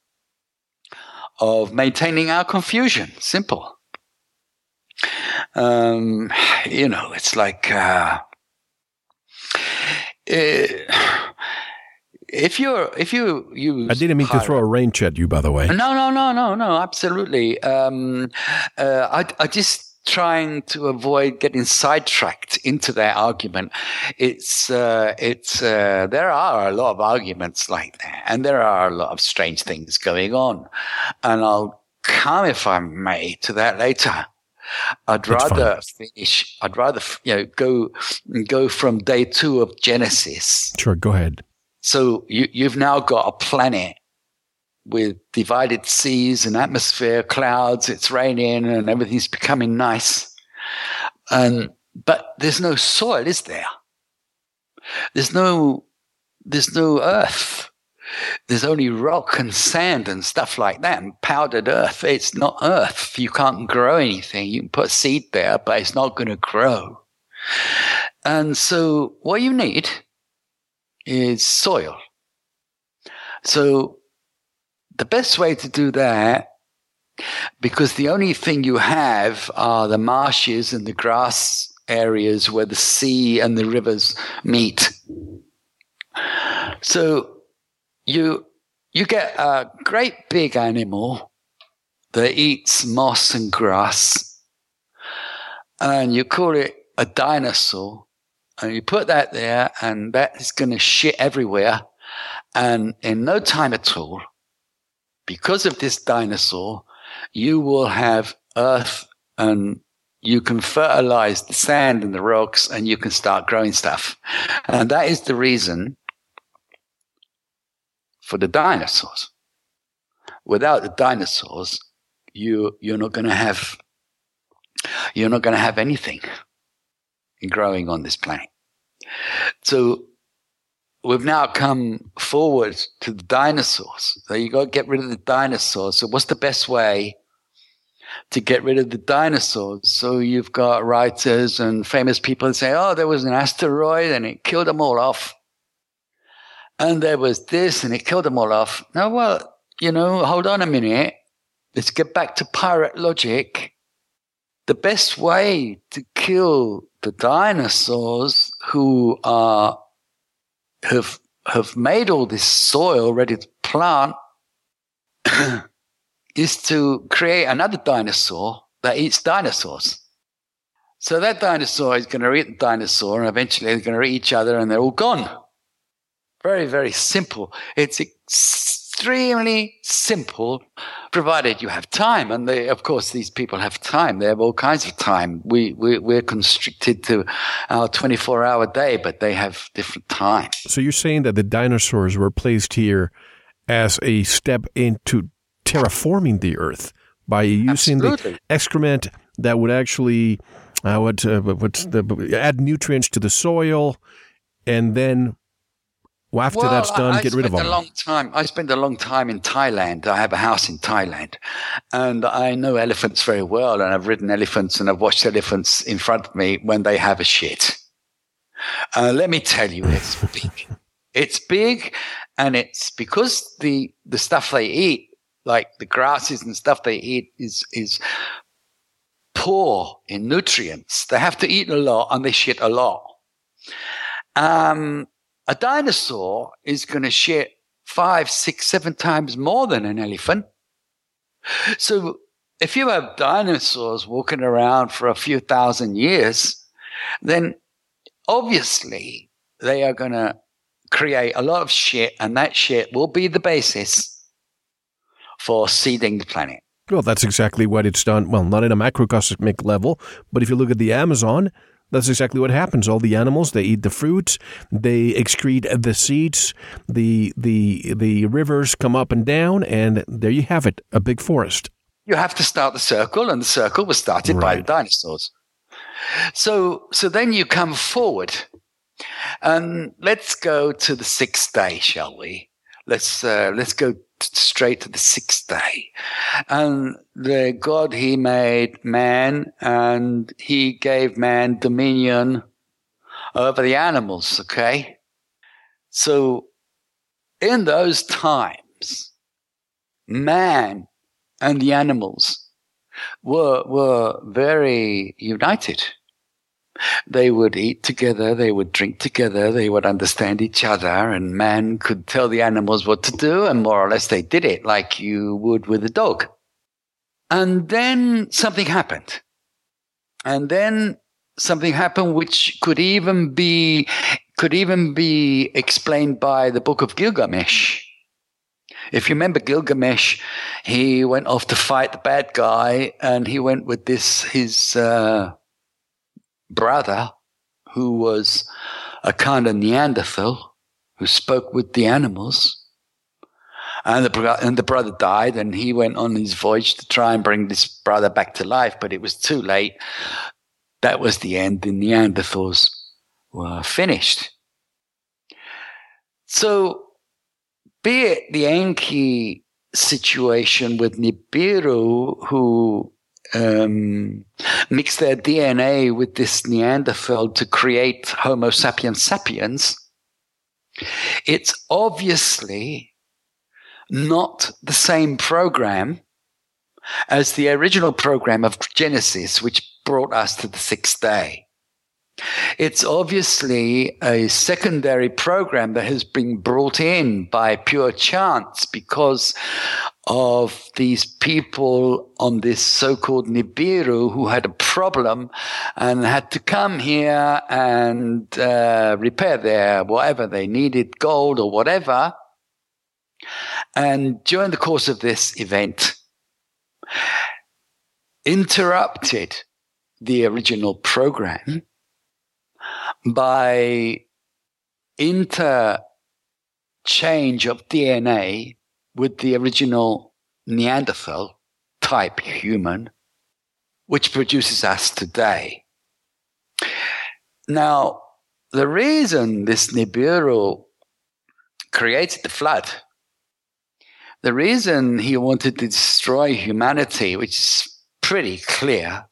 Speaker 2: of maintaining our confusion. Simple. Um, you know, it's like uh, it, eh, if you're if you use
Speaker 1: I didn't mean pirate, to throw a range at you, by the way.
Speaker 2: No, no, no, no, no, absolutely. Um, uh, I, I just trying to avoid getting sidetracked into their argument. It's, uh, it's, uh, there are a lot of arguments like that, and there are a lot of strange things going on. And I'll come, if I may, to that later. I'd rather finish, I'd rather, you know, go, go from day two of Genesis.
Speaker 1: Sure, go ahead.
Speaker 2: So you, you've now got a planet with divided seas and atmosphere, clouds, it's raining and everything's becoming nice. But there's no soil, is there? There's no, there's no earth. There's only rock and sand and stuff like that and powdered earth. It's not earth. You can't grow anything. You can put seed there, but it's not going to grow. And so what you need is soil. So the best way to do that, because the only thing you have are the marshes and the grass areas where the sea and the rivers meet. So you you get a great big animal that eats moss and grass, and you call it a dinosaur, and you put that there, and that is going to shit everywhere, and in no time at all, because of this dinosaur, you will have earth and you can fertilize the sand and the rocks and you can start growing stuff. And that is the reason for the dinosaurs. Without the dinosaurs, you, you're not going to have, you're not going to have anything growing on this planet. So we've now come forward to the dinosaurs. So you got to get rid of the dinosaurs. So what's the best way to get rid of the dinosaurs? So you've got writers and famous people say, oh, there was an asteroid and it killed them all off. And there was this and it killed them all off. Now, well, you know, hold on a minute. Let's get back to pirate logic. The best way to kill the dinosaurs who are have have made all this soil ready to plant is to create another dinosaur that eats dinosaurs. So that dinosaur is going to eat the dinosaur, and eventually they're going to eat each other, and they're all gone. Very, very simple. It's extremely simple, provided you have time. And they, of course, these people have time. They have all kinds of time. We, we, we're constricted to our 24 hour day, but they have different time.
Speaker 1: So you're saying that the dinosaurs were placed here as a step into terraforming the earth by using Absolutely. the excrement that would actually uh, what, uh, what's the, add nutrients to the soil and then Well, after well, that's done, I, get rid of them.
Speaker 2: A long time. I spent a long time in Thailand. I have a house in Thailand, and I know elephants very well. And I've ridden elephants, and I've watched elephants in front of me when they have a shit. Uh, let me tell you, it's big. it's big, and it's because the the stuff they eat, like the grasses and stuff they eat, is is poor in nutrients. They have to eat a lot, and they shit a lot. Um, a dinosaur is going to shit five, six, seven times more than an elephant. So if you have dinosaurs walking around for a few thousand years, then obviously they are going to create a lot of shit, and that shit will be the basis for seeding the planet.
Speaker 1: Well, that's exactly what it's done. Well, not in a macrocosmic level, but if you look at the Amazon, that's exactly what happens. All the animals they eat the fruits, they excrete the seeds. The the the rivers come up and down, and there you have it, a big forest.
Speaker 2: You have to start the circle, and the circle was started right. by the dinosaurs. So so then you come forward, and let's go to the sixth day, shall we? Let's uh, let's go straight to the sixth day. And the God, he made man and he gave man dominion over the animals. Okay. So in those times, man and the animals were, were very united. They would eat together, they would drink together, they would understand each other, and man could tell the animals what to do, and more or less they did it like you would with a dog. And then something happened. And then something happened which could even be could even be explained by the book of Gilgamesh. If you remember Gilgamesh, he went off to fight the bad guy, and he went with this his uh, brother who was a kind of Neanderthal who spoke with the animals. And the, and the brother died, and he went on his voyage to try and bring this brother back to life, but it was too late. That was the end. The Neanderthals were finished. So, be it the Enki situation with Nibiru, who um, mix their DNA with this Neanderthal to create Homo sapiens sapiens, it's obviously not the same program as the original program of Genesis, which brought us to the sixth day. It's obviously a secondary program that has been brought in by pure chance because of these people on this so-called Nibiru who had a problem and had to come here and uh, repair their whatever they needed, gold or whatever. And during the course of this event, interrupted the original program by interchange of DNA with the original Neanderthal type human, which produces us today. Now, the reason this Nibiru created the flood, the reason he wanted to destroy humanity, which is pretty clear,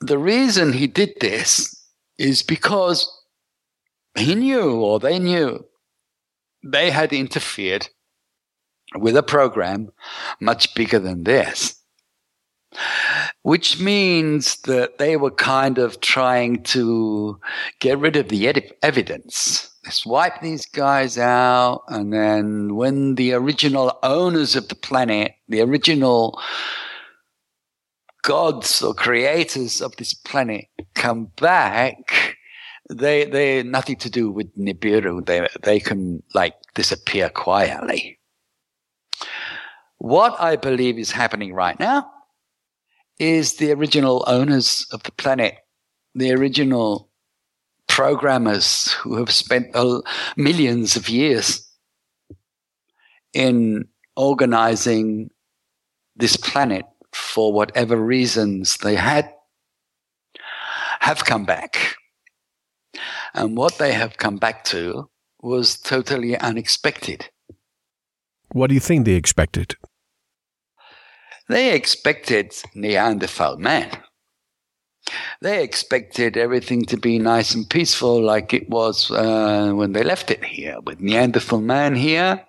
Speaker 2: the reason he did this is because he knew or they knew they had interfered with a program much bigger than this. Which means that they were kind of trying to get rid of the evidence. Let's wipe these guys out. And then when the original owners of the planet, the original gods or creators of this planet come back, they they nothing to do with Nibiru. They they can like disappear quietly. What I believe is happening right now is the original owners of the planet, the original programmers who have spent millions of years in organizing this planet for whatever reasons they had, have come back. And what they have come back to was totally unexpected.
Speaker 1: What do you think they expected?
Speaker 2: They expected Neanderthal man. They expected everything to be nice and peaceful like it was uh, when they left it here, with Neanderthal man here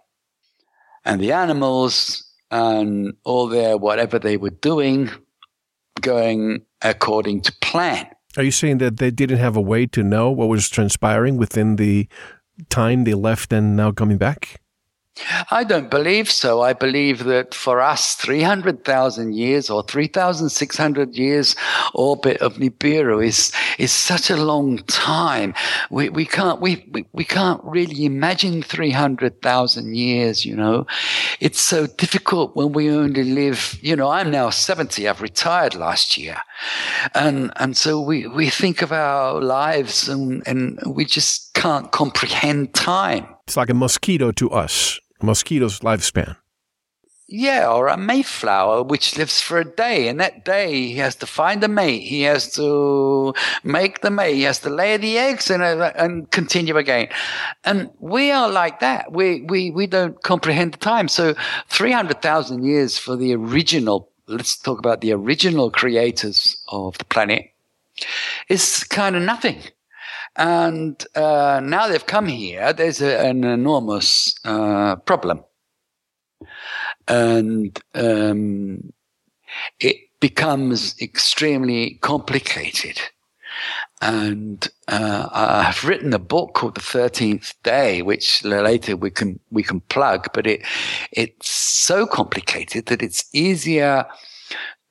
Speaker 2: and the animals and all their whatever they were doing going according to plan.
Speaker 1: Are you saying that they didn't have a way to know what was transpiring within the time they left and now coming back?
Speaker 2: I don't believe so. I believe that for us, 300,000 years or 3,600 years orbit of Nibiru is, is such a long time. We, we can't, we, we, we can't really imagine 300,000 years, you know. It's so difficult when we only live, you know, I'm now 70. I've retired last year. And, and so we, we think of our lives and, and we just can't comprehend time.
Speaker 1: It's like a mosquito to us a mosquito's lifespan.
Speaker 2: Yeah, or a mayflower which lives for a day, and that day he has to find a mate. He has to make the mate. He has to lay the eggs and uh, and continue again. And we are like that. We we we don't comprehend the time. So three hundred thousand years for the original. Let's talk about the original creators of the planet. Is kind of nothing. And uh, now they've come here, there's a, an enormous uh, problem. And um, it becomes extremely complicated. And uh, I've written a book called The Thirteenth Day, which later we can we can plug. But it it's so complicated that it's easier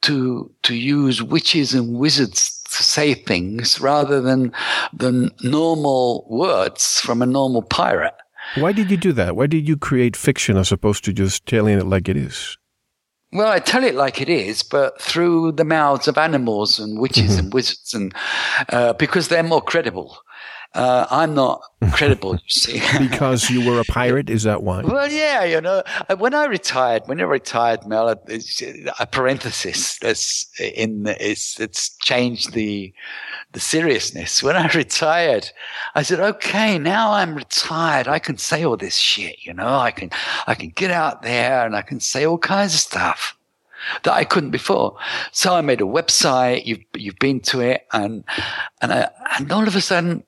Speaker 2: to to use witches and wizards say things rather than than normal words from a normal pirate.
Speaker 1: Why did you do that? Why did you create fiction as opposed to just telling it like it is?
Speaker 2: Well, I tell it like it is, but through the mouths of animals and witches mm-hmm. and wizards, and uh, because they're more credible. Uh, I'm not credible, you see.
Speaker 1: because you were a pirate, is that why?
Speaker 2: Well, yeah, you know, when I retired, when I retired, Mel, a parenthesis that's in it's it's changed the the seriousness. When I retired, I said, okay, now I'm retired. I can say all this shit, you know. I can I can get out there and I can say all kinds of stuff that I couldn't before. So I made a website. You've you've been to it, and and I, and all of a sudden,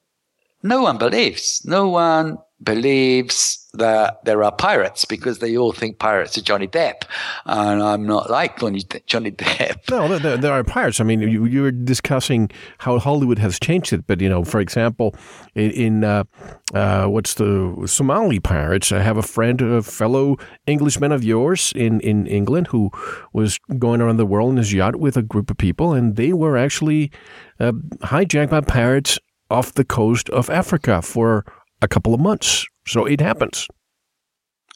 Speaker 2: no one believes. No one believes that there are pirates because they all think pirates are Johnny Depp, and I'm not like Johnny, Johnny Depp.
Speaker 1: No, there, there, are pirates. I mean, you, you, were discussing how Hollywood has changed it, but you know, for example, in, in uh, uh, what's the Somali pirates? I have a friend, a fellow Englishman of yours in in England, who was going around the world in his yacht with a group of people, and they were actually uh, hijacked by pirates off the coast of Africa for a couple of months. So it happens.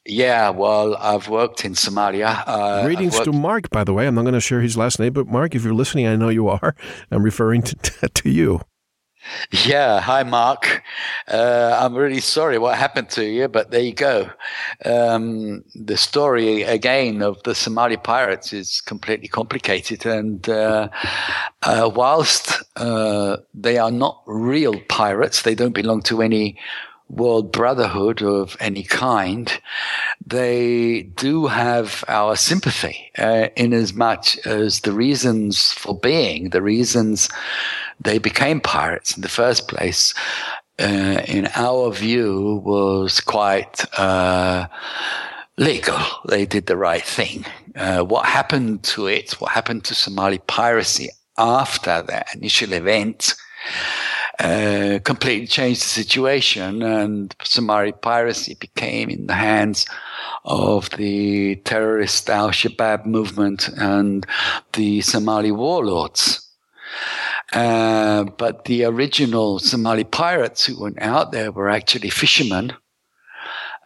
Speaker 2: Yeah, well, I've worked in Somalia.
Speaker 1: Uh, Greetings to Mark, by the way. I'm not going to share his last name, but Mark, if you're listening, I know you are. I'm referring to, to you.
Speaker 2: Yeah, hi Mark. Uh, I'm really sorry what happened to you, but there you go. Um, the story again of the Somali pirates is completely complicated, and uh, uh, whilst uh, they are not real pirates, they don't belong to any world brotherhood of any kind, they do have our sympathy uh, in as much as the reasons for being, the reasons they became pirates in the first place, uh, in our view, was quite uh, legal. They did the right thing. Uh, what happened to it, what happened to Somali piracy after that initial event, uh, completely changed the situation, and Somali piracy became in the hands of the terrorist Al Shabaab movement and the Somali warlords. Uh, but the original Somali pirates who went out there were actually fishermen.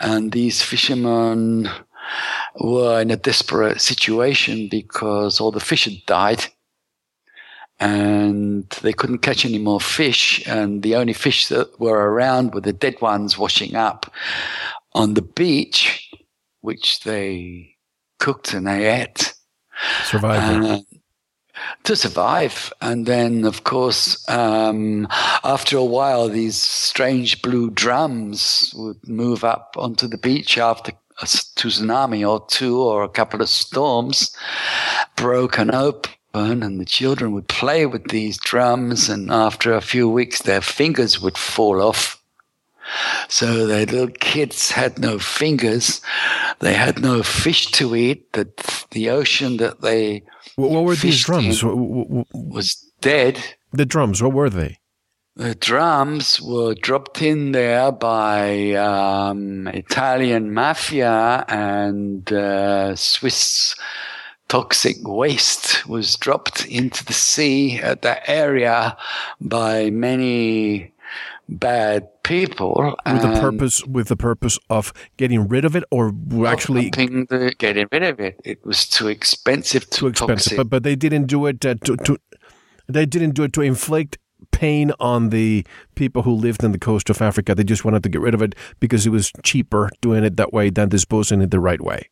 Speaker 2: And these fishermen were in a desperate situation because all the fish had died and they couldn't catch any more fish. And the only fish that were around were the dead ones washing up on the beach, which they cooked and they ate.
Speaker 1: Survivor.
Speaker 2: to survive. And then, of course, um, after a while, these strange blue drums would move up onto the beach after a tsunami or two or a couple of storms, broken open. And the children would play with these drums, and after a few weeks, their fingers would fall off. So the little kids had no fingers. They had no fish to eat. The, the ocean that they
Speaker 1: what, what were these drums?
Speaker 2: was dead.
Speaker 1: The drums, what were they?
Speaker 2: The drums were dropped in there by um, Italian mafia and uh, Swiss toxic waste was dropped into the sea at that area by many bad people
Speaker 1: with the purpose with the purpose of getting rid of it or actually
Speaker 2: the, getting rid of it. It was too expensive
Speaker 1: too, expensive. but, but they didn't do it uh, to, to they didn't do it to inflict pain on the people who lived in the coast of Africa. They just wanted to get rid of it because it was cheaper doing it that way than disposing it the right way.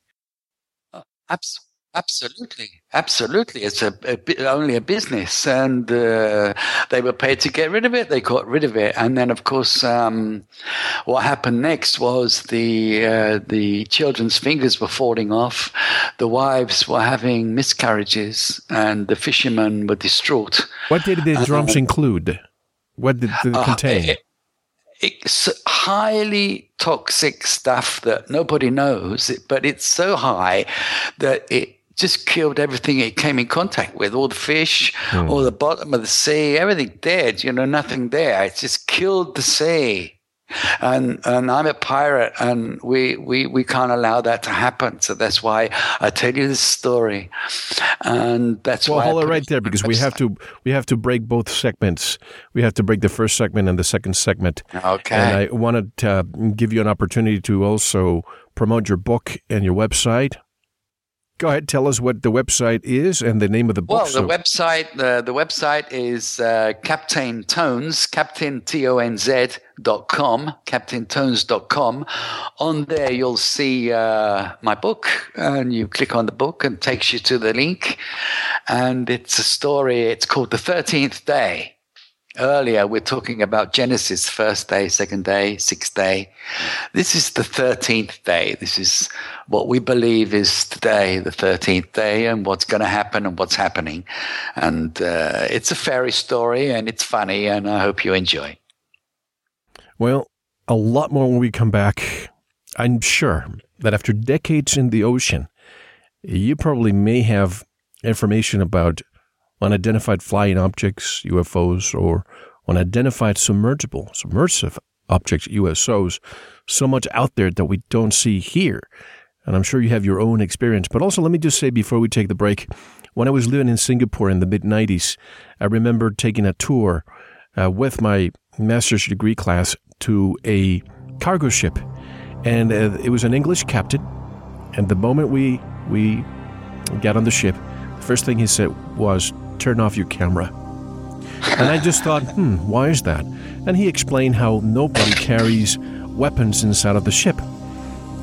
Speaker 2: Uh, absolutely Absolutely, absolutely. It's a, a, only a business, and uh, they were paid to get rid of it. They got rid of it, and then, of course, um, what happened next was the uh, the children's fingers were falling off, the wives were having miscarriages, and the fishermen were distraught.
Speaker 1: What did the drums include? What did it uh, contain? It,
Speaker 2: it's highly toxic stuff that nobody knows, but it's so high that it just killed everything it came in contact with all the fish mm. all the bottom of the sea everything dead you know nothing there it just killed the sea and and I'm a pirate, and we we we can't allow that to happen. So that's why I tell you this story, and that's
Speaker 1: well,
Speaker 2: why.
Speaker 1: Well, hold it right there because we have to we have to break both segments. We have to break the first segment and the second segment.
Speaker 2: Okay.
Speaker 1: And I wanted to give you an opportunity to also promote your book and your website. Go ahead, tell us what the website is and the name of the book.
Speaker 2: Well, the so. website the, the website is uh, Captain Tonz, Captain T O N Z dot com, captaintonz.com. On there, you'll see uh, my book, and you click on the book and takes you to the link. And it's a story. It's called The Thirteenth Day earlier we're talking about Genesis, first day, second day, sixth day. This is the 13th day. This is what we believe is today, the 13th day, and what's going to happen and what's happening. And uh, it's a fairy story and it's funny, and I hope you enjoy.
Speaker 1: Well, a lot more when we come back. I'm sure that after decades in the ocean, you probably may have information about unidentified flying objects, UFOs, or unidentified submergible, submersive objects, USOs, so much out there that we don't see here. And I'm sure you have your own experience. But also, let me just say before we take the break, when I was living in Singapore in the mid 90s, I remember taking a tour uh, with my master's degree class to a cargo ship. And uh, it was an English captain. And the moment we, we got on the ship, the first thing he said was, turn off your camera. And I just thought, hmm, why is that? And he explained how nobody carries weapons inside of the ship.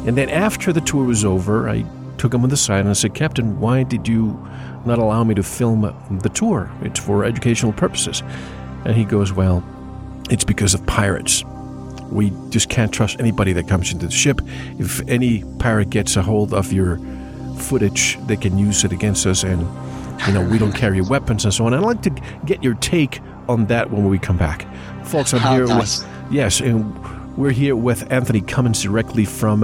Speaker 1: And then after the tour was over, I took him on the side and I said, Captain, why did you not allow me to film the tour? It's for educational purposes. And he goes, Well, it's because of pirates. We just can't trust anybody that comes into the ship. If any pirate gets a hold of your footage, they can use it against us and you know, we don't carry weapons and so on. I'd like to get your take on that when we come back. Folks, I'm How here nice. with, yes, and we're here with Anthony Cummins directly from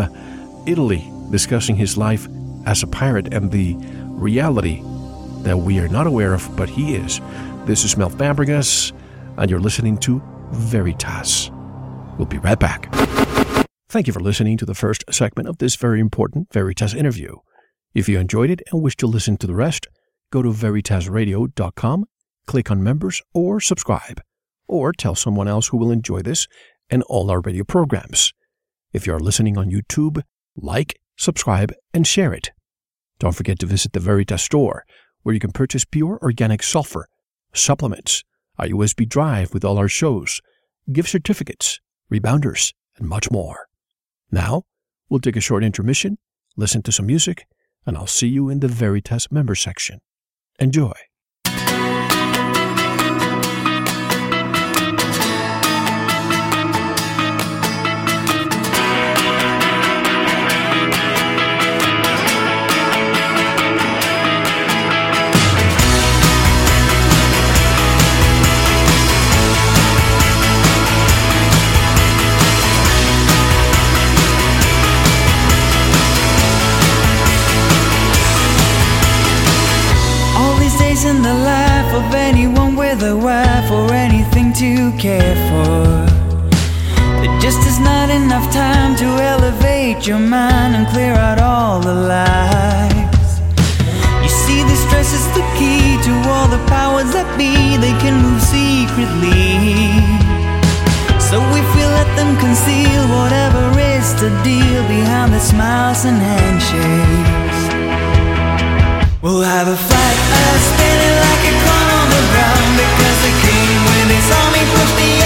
Speaker 1: Italy, discussing his life as a pirate and the reality that we are not aware of, but he is. This is Mel Fabregas, and you're listening to Veritas. We'll be right back. Thank you for listening to the first segment of this very important Veritas interview. If you enjoyed it and wish to listen to the rest, go to veritasradio.com, click on members or subscribe, or tell someone else who will enjoy this and all our radio programs. If you are listening on YouTube, like, subscribe, and share it. Don't forget to visit the Veritas store, where you can purchase pure organic sulfur, supplements, a USB drive with all our shows, gift certificates, rebounders, and much more. Now, we'll take a short intermission, listen to some music, and I'll see you in the Veritas member section. Enjoy.
Speaker 3: To care for. There just is not enough time to elevate your mind and clear out all the lies. You see, this stress is the key to all the powers that be, they can move secretly. So if we let them conceal whatever is the deal behind the smiles and handshakes, we'll have a fight. me.